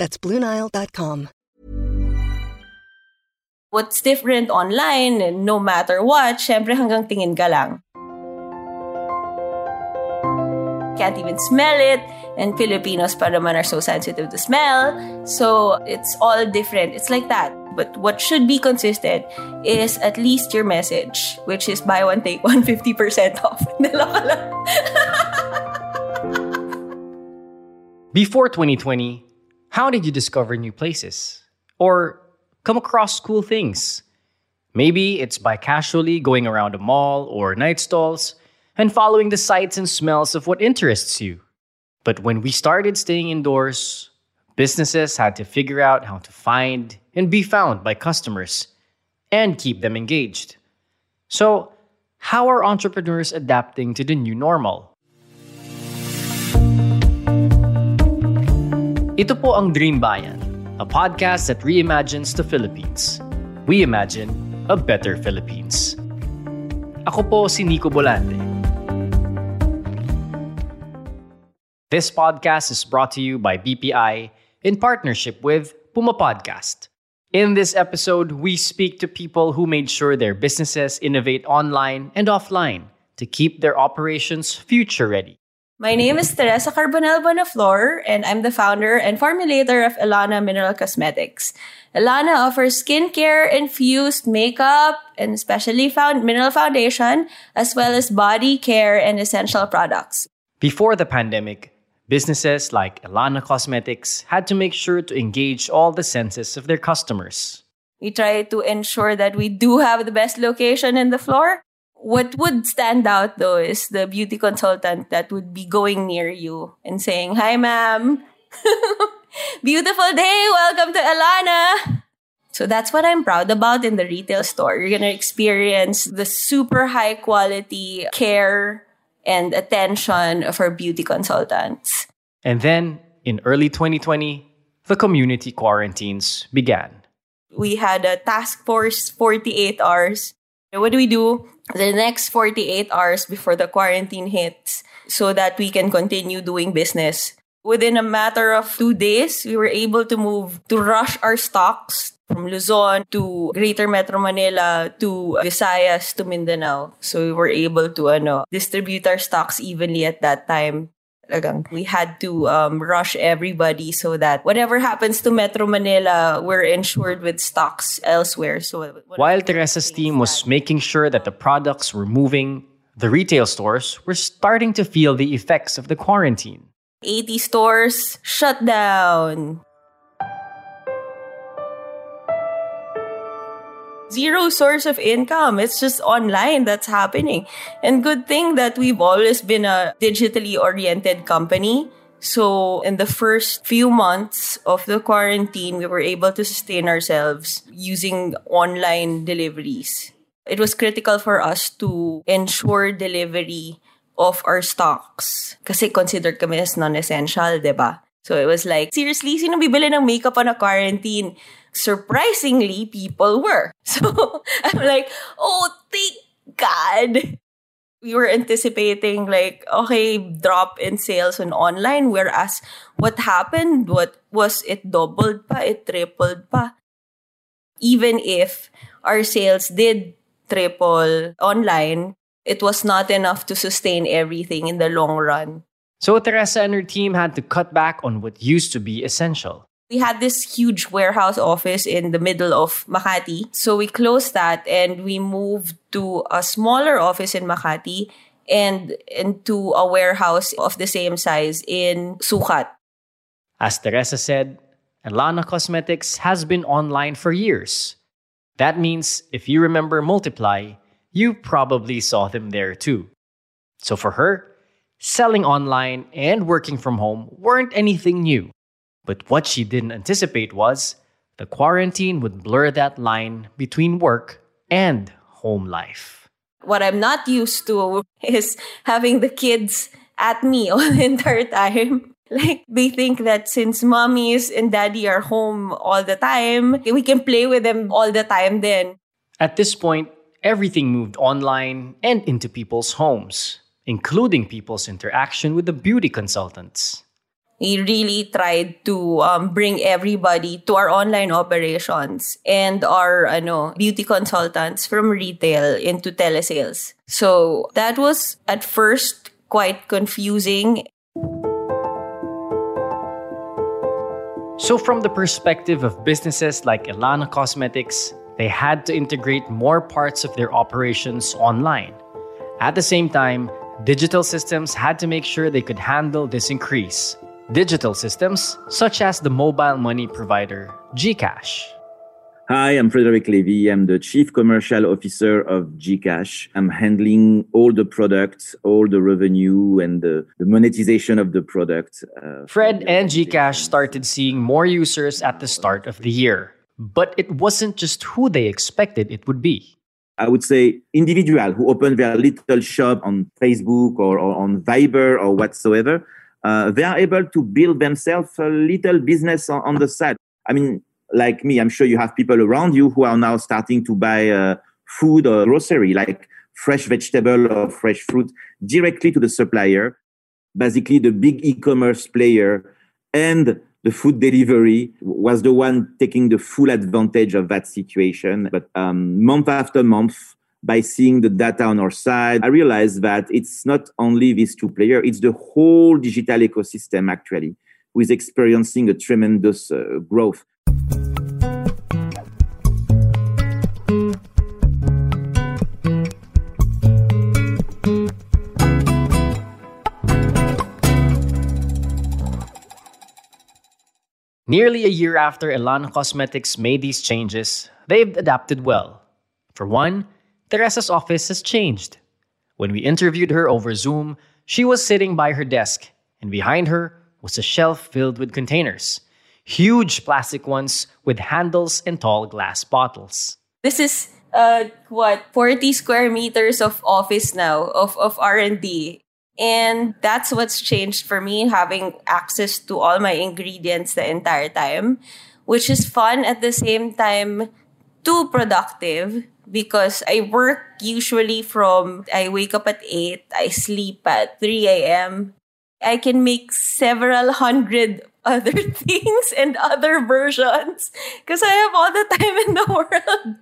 That's BlueNile.com. What's different online, and no matter what, syempre hanggang tingin ka lang. Can't even smell it, and Filipinos pa naman are so sensitive to smell. So, it's all different. It's like that. But what should be consistent is at least your message, which is buy one, take one, 50% off. Before 2020, how did you discover new places? Or come across cool things? Maybe it's by casually going around a mall or night stalls and following the sights and smells of what interests you. But when we started staying indoors, businesses had to figure out how to find and be found by customers and keep them engaged. So, how are entrepreneurs adapting to the new normal? Ito po ang Dream Bayan, a podcast that reimagines the Philippines. We imagine a better Philippines. Ako po si Nico. This podcast is brought to you by BPI in partnership with Puma Podcast. In this episode, we speak to people who made sure their businesses innovate online and offline to keep their operations future ready. My name is Teresa Carbonell Bonaflor, and I'm the founder and formulator of Elana Mineral Cosmetics. Elana offers skincare infused makeup and specially found mineral foundation, as well as body care and essential products. Before the pandemic, businesses like Elana Cosmetics had to make sure to engage all the senses of their customers. We try to ensure that we do have the best location in the floor. What would stand out though is the beauty consultant that would be going near you and saying, Hi, ma'am. Beautiful day. Welcome to Elana. So that's what I'm proud about in the retail store. You're going to experience the super high quality care and attention of our beauty consultants. And then, in early 2020, the community quarantines began. We had a task force 48 hours. What do we do? The next 48 hours before the quarantine hits so that we can continue doing business. Within a matter of two days, we were able to move to rush our stocks from Luzon to Greater Metro Manila to Visayas to Mindanao. So we were able to ano, distribute our stocks evenly at that time. Talagang we had to um, rush everybody so that whatever happens to Metro Manila, we're insured with stocks elsewhere. So While Teresa's team was making sure that the products were moving, the retail stores were starting to feel the effects of the quarantine. 80 stores shut down. Zero source of income. It's just online that's happening. And good thing that we've always been a digitally oriented company. So in the first few months of the quarantine, we were able to sustain ourselves using online deliveries. It was critical for us to ensure delivery of our stocks. Kasi considered kami as non-essential, ba? So it was like, seriously, sino bibili ng makeup on a quarantine? Surprisingly, people were. So I'm like, oh, thank God. We were anticipating like, okay, drop in sales on online. Whereas what happened, what was it doubled pa, it tripled pa. Even if our sales did triple online, it was not enough to sustain everything in the long run. So Teresa and her team had to cut back on what used to be essential. We had this huge warehouse office in the middle of Makati. So we closed that and we moved to a smaller office in Makati and into a warehouse of the same size in Sucat. As Teresa said, Elana Cosmetics has been online for years. That means if you remember Multiply, you probably saw them there too. So for her, selling online and working from home weren't anything new. But what she didn't anticipate was the quarantine would blur that line between work and home life. What I'm not used to is having the kids at me all the entire time. Like they think that since mommies and daddy are home all the time, we can play with them all the time then. At this point, everything moved online and into people's homes, including people's interaction with the beauty consultants. We really tried to um, bring everybody to our online operations and our ano, beauty consultants from retail into telesales. So that was at first quite confusing. So, from the perspective of businesses like Elana Cosmetics, they had to integrate more parts of their operations online. At the same time, digital systems had to make sure they could handle this increase. Digital systems, such as the mobile money provider Gcash. Hi, I'm Frederick Levy. I'm the Chief Commercial Officer of Gcash. I'm handling all the products, all the revenue, and the, the monetization of the product. Uh, Fred and Gcash started seeing more users at the start of the year, but it wasn't just who they expected it would be. I would say individual who open their little shop on Facebook or, or on Viber or whatsoever. Uh, they are able to build themselves a little business on, on the side. I mean, like me, I'm sure you have people around you who are now starting to buy uh, food or grocery, like fresh vegetable or fresh fruit, directly to the supplier. Basically, the big e-commerce player and the food delivery was the one taking the full advantage of that situation. But um, month after month, by seeing the data on our side, I realized that it's not only these two players, it's the whole digital ecosystem actually, who is experiencing a tremendous uh, growth. Nearly a year after Elana Cosmetics made these changes, they've adapted well. For one, Teresa's office has changed. When we interviewed her over Zoom, she was sitting by her desk, and behind her was a shelf filled with containers huge plastic ones with handles and tall glass bottles. This is uh what 40 square meters of office now of of R&D. And that's what's changed for me having access to all my ingredients the entire time, which is fun at the same time too productive because I work usually from I wake up at 8, I sleep at 3 a.m. I can make several hundred other things and other versions because I have all the time in the world.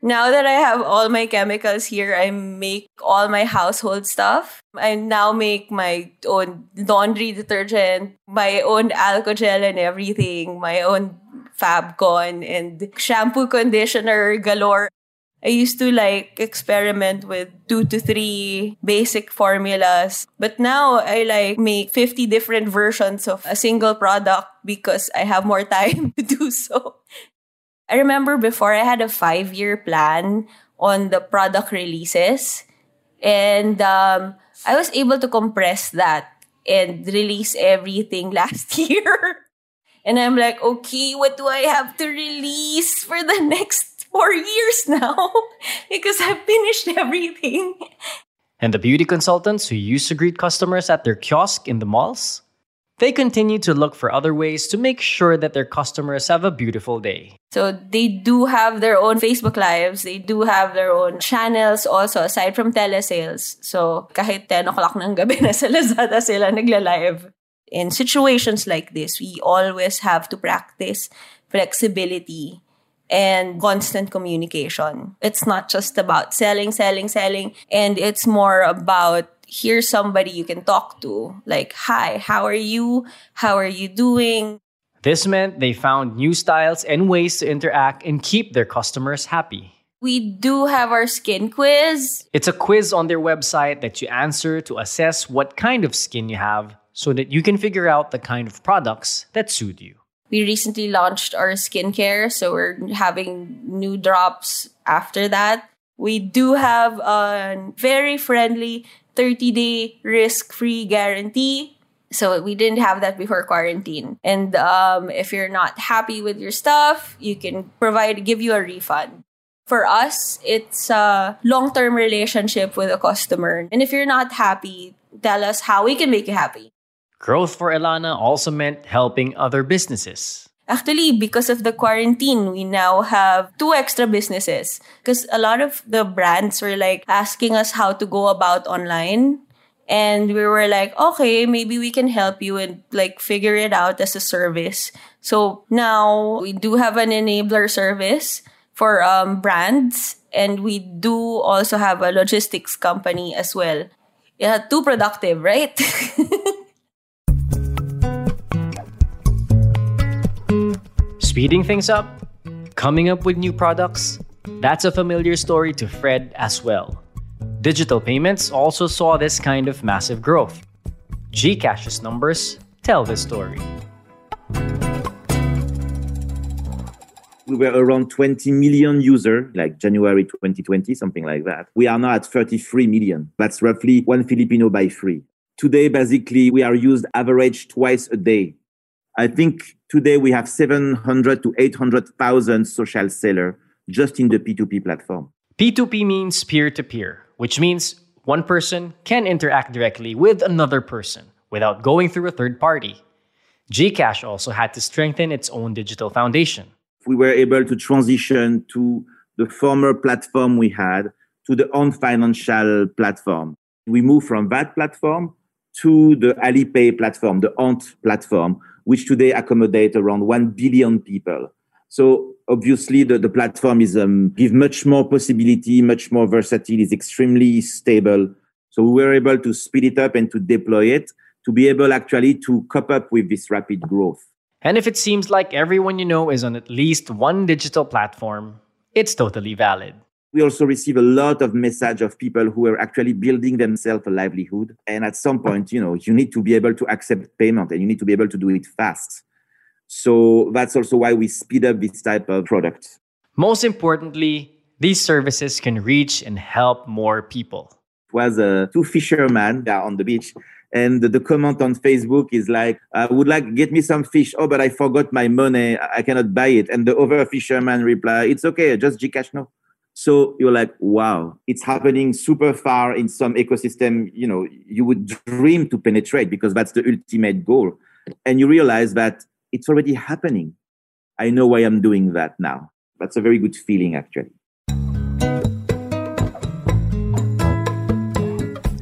Now that I have all my chemicals here, I make all my household stuff. I now make my own laundry detergent, my own alcohol and everything, my own Fabcon and shampoo conditioner galore. I used to like experiment with two to three basic formulas. But now I like make 50 different versions of a single product because I have more time to do so. I remember before I had a five year plan on the product releases. And um, I was able to compress that and release everything last year. And I'm like, okay, what do I have to release for the next four years now because I've finished everything. And the beauty consultants who used to greet customers at their kiosk in the malls? They continue to look for other ways to make sure that their customers have a beautiful day. So they do have their own Facebook Lives. They do have their own channels also aside from telesales. So kahit 10 o'clock ng gabi na sa Lazada sila nagla-live. In situations like this, we always have to practice flexibility and constant communication. It's not just about selling, selling, selling, and it's more about here's somebody you can talk to. Like, hi, how are you? How are you doing? This meant they found new styles and ways to interact and keep their customers happy. We do have our skin quiz. It's a quiz on their website that you answer to assess what kind of skin you have so that you can figure out the kind of products that suit you. We recently launched our skincare, so we're having new drops after that. We do have a very friendly 30 day risk free guarantee. So we didn't have that before quarantine. And um, if you're not happy with your stuff, you can provide give you a refund. For us, it's a long-term relationship with a customer. And if you're not happy, tell us how we can make you happy. Growth for Elana also meant helping other businesses. Actually, because of the quarantine, we now have two extra businesses. Because a lot of the brands were like asking us how to go about online. And we were like, okay, maybe we can help you and like figure it out as a service. So now we do have an enabler service for um, brands. And we do also have a logistics company as well. Yeah, too productive, right? Speeding things up, coming up with new products, that's a familiar story to Fred as well. Digital payments also saw this kind of massive growth. Gcash's numbers tell the story. we were around 20 million users, like January 2020, something like that. We are now at 33 million. That's roughly one Filipino by three. Today, basically, we are used average twice a day. I think today we have 700 to 800,000 social sellers just in the P2P platform. P2P means peer to peer, which means one person can interact directly with another person without going through a third party. Gcash also had to strengthen its own digital foundation we were able to transition to the former platform we had to the Ant Financial platform. We moved from that platform to the Alipay platform, the Ant platform, which today accommodate around 1 billion people. So obviously the, the platform is um, give much more possibility, much more versatile, is extremely stable. So we were able to speed it up and to deploy it to be able actually to cope up with this rapid growth. And if it seems like everyone you know is on at least one digital platform, it's totally valid. We also receive a lot of message of people who are actually building themselves a livelihood. And at some point, you know, you need to be able to accept payment and you need to be able to do it fast. So that's also why we speed up this type of product. Most importantly, these services can reach and help more people. It was uh, two fishermen on the beach and the, comment on facebook is like i would like get me some fish oh but i forgot my money i cannot buy it and the other fisherman reply it's okay just gcash no so you're like wow it's happening super far in some ecosystem you know you would dream to penetrate because that's the ultimate goal and you realize that it's already happening i know why i'm doing that now that's a very good feeling actually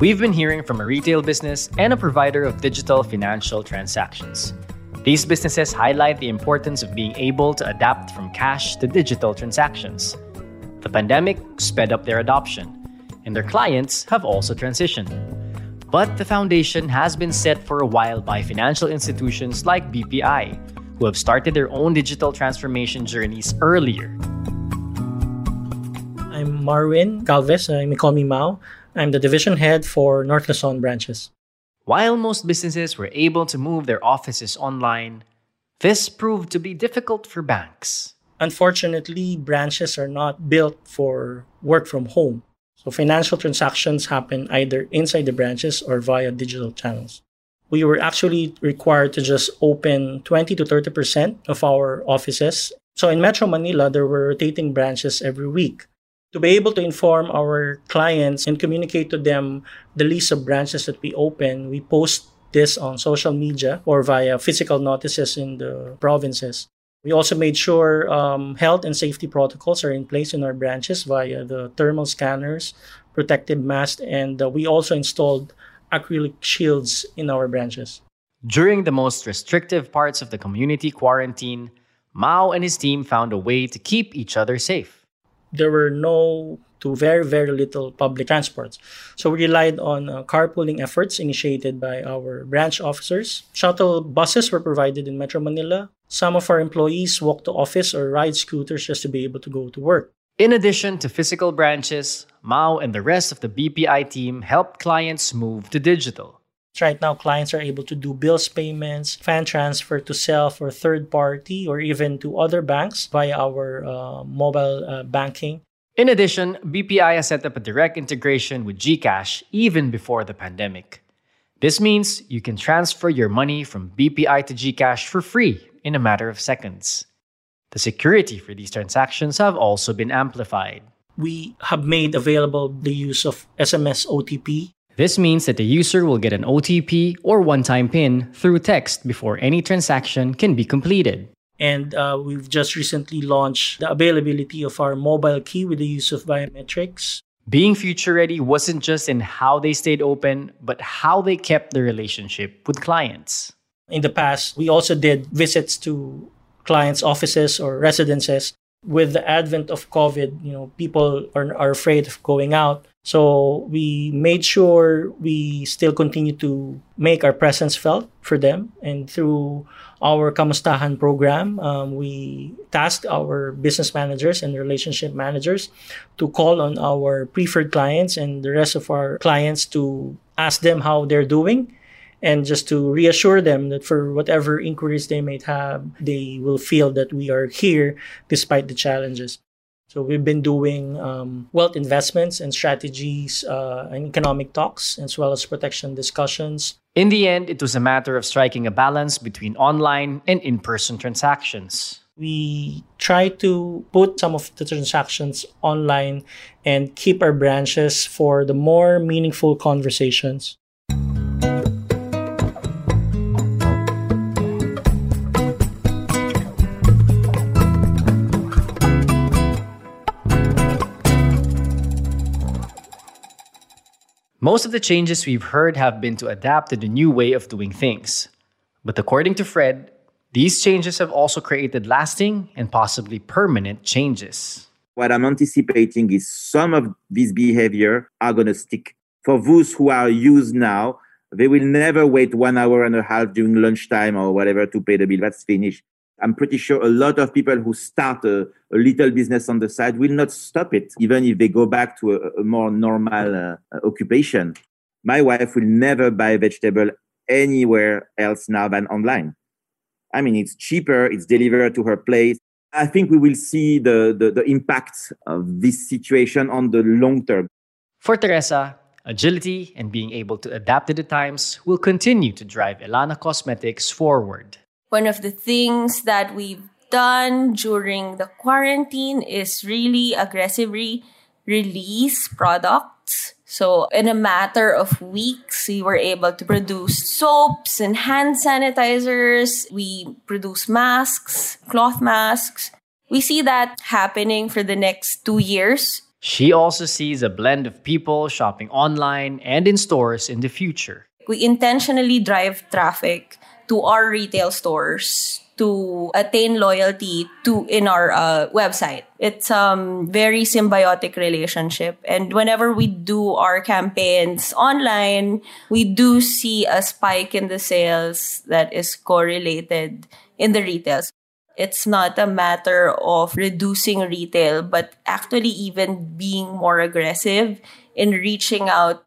We've been hearing from a retail business and a provider of digital financial transactions. These businesses highlight the importance of being able to adapt from cash to digital transactions. The pandemic sped up their adoption, and their clients have also transitioned. But the foundation has been set for a while by financial institutions like BPI, who have started their own digital transformation journeys earlier. I'm Marwin Galvez. Call me Mao. I'm the division head for North Luzon branches. While most businesses were able to move their offices online, this proved to be difficult for banks. Unfortunately, branches are not built for work from home. So financial transactions happen either inside the branches or via digital channels. We were actually required to just open 20 to 30% of our offices. So in Metro Manila, there were rotating branches every week to be able to inform our clients and communicate to them the list of branches that we open, we post this on social media or via physical notices in the provinces. We also made sure um, health and safety protocols are in place in our branches via the thermal scanners, protective masks, and uh, we also installed acrylic shields in our branches. During the most restrictive parts of the community quarantine, Mao and his team found a way to keep each other safe there were no to very, very little public transports. So we relied on uh, carpooling efforts initiated by our branch officers. Shuttle buses were provided in Metro Manila. Some of our employees walk to office or ride scooters just to be able to go to work. In addition to physical branches, Mao and the rest of the BPI team helped clients move to digital. Right now, clients are able to do bills payments, fund transfer to self or third party, or even to other banks via our uh, mobile uh, banking. In addition, BPI has set up a direct integration with Gcash even before the pandemic. This means you can transfer your money from BPI to GCash for free in a matter of seconds. The security for these transactions have also been amplified. We have made available the use of SMS OTP. This means that the user will get an OTP or one time PIN through text before any transaction can be completed. And uh, we've just recently launched the availability of our mobile key with the use of biometrics. Being future ready wasn't just in how they stayed open, but how they kept the relationship with clients. In the past, we also did visits to clients' offices or residences. With the advent of COVID, you know, people are, are afraid of going out. So we made sure we still continue to make our presence felt for them. And through our Kamustahan program, um, we tasked our business managers and relationship managers to call on our preferred clients and the rest of our clients to ask them how they're doing and just to reassure them that for whatever inquiries they might have, they will feel that we are here despite the challenges. So we've been doing um, wealth investments and strategies uh, and economic talks, as well as protection discussions. In the end, it was a matter of striking a balance between online and in person transactions. We try to put some of the transactions online and keep our branches for the more meaningful conversations. Most of the changes we've heard have been to adapt to the new way of doing things. But according to Fred, these changes have also created lasting and possibly permanent changes. What I'm anticipating is some of these behavior are going to stick. For those who are used now, they will never wait one hour and a half during lunchtime or whatever to pay the bill. That's finished. I'm pretty sure a lot of people who start a, a, little business on the side will not stop it, even if they go back to a, a more normal uh, occupation. My wife will never buy vegetable anywhere else now than online. I mean, it's cheaper, it's delivered to her place. I think we will see the, the, the impact of this situation on the long term. For Teresa, agility and being able to adapt to the times will continue to drive Elana Cosmetics forward. One of the things that we've done during the quarantine is really aggressively release products. So in a matter of weeks, we were able to produce soaps and hand sanitizers. We produce masks, cloth masks. We see that happening for the next two years. She also sees a blend of people shopping online and in stores in the future. We intentionally drive traffic to our retail stores to attain loyalty to in our uh, website. It's um very symbiotic relationship, and whenever we do our campaigns online, we do see a spike in the sales that is correlated in the retails. It's not a matter of reducing retail, but actually even being more aggressive in reaching out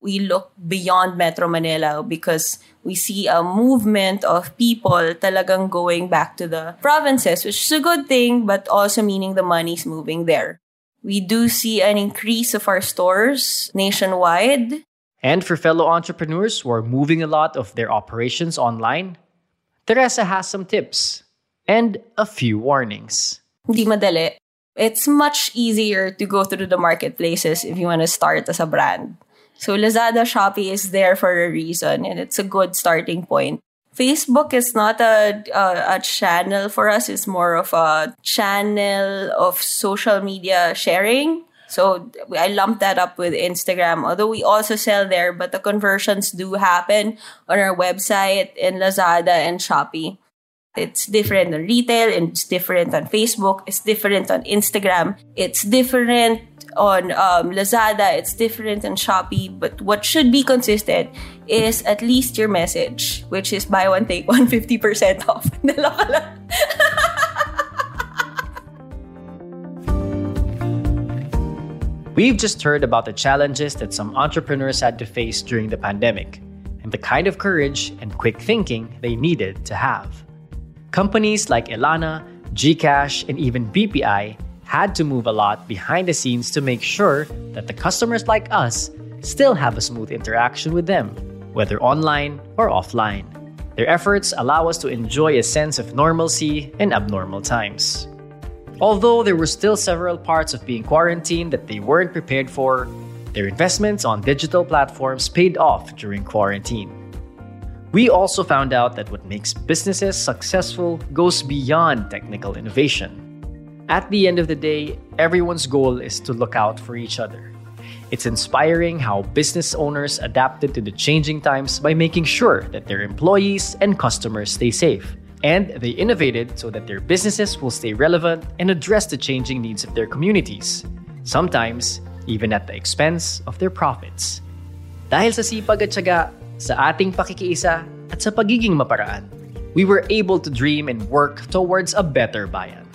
we look beyond Metro Manila because we see a movement of people talagang going back to the provinces, which is a good thing, but also meaning the money's moving there. We do see an increase of our stores nationwide. And for fellow entrepreneurs who are moving a lot of their operations online, Teresa has some tips and a few warnings. Hindi madali. It's much easier to go through the marketplaces if you want to start as a brand. So Lazada, Shopee is there for a reason and it's a good starting point. Facebook is not a, a, a channel for us. It's more of a channel of social media sharing. So I lump that up with Instagram, although we also sell there, but the conversions do happen on our website in Lazada and Shopee. It's different on retail and it's different on Facebook. It's different on Instagram. It's different on um, Lazada. It's different on Shopee. But what should be consistent is at least your message, which is buy one, take one, 50% off. We've just heard about the challenges that some entrepreneurs had to face during the pandemic and the kind of courage and quick thinking they needed to have. Companies like Elana, GCash, and even BPI had to move a lot behind the scenes to make sure that the customers like us still have a smooth interaction with them. whether online or offline. Their efforts allow us to enjoy a sense of normalcy in abnormal times. Although there were still several parts of being quarantined that they weren't prepared for, their investments on digital platforms paid off during quarantine. We also found out that what makes businesses successful goes beyond technical innovation. At the end of the day, everyone's goal is to look out for each other. It's inspiring how business owners adapted to the changing times by making sure that their employees and customers stay safe. And they innovated so that their businesses will stay relevant and address the changing needs of their communities, sometimes even at the expense of their profits. Dahil sa sipag at syaga, sa ating pakikiisa at sa pagiging maparaan, we were able to dream and work towards a better bayan.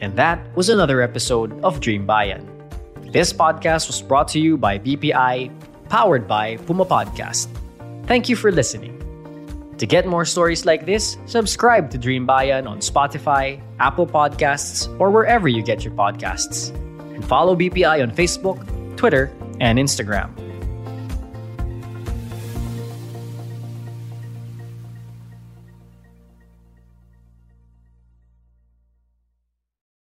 And that was another episode of Dream Bayan. This podcast was brought to you by BPI, powered by Puma Podcast. Thank you for listening. To get more stories like this, subscribe to Dream Bayan on Spotify, Apple Podcasts, or wherever you get your podcasts. And follow BPI on Facebook, Twitter, and Instagram.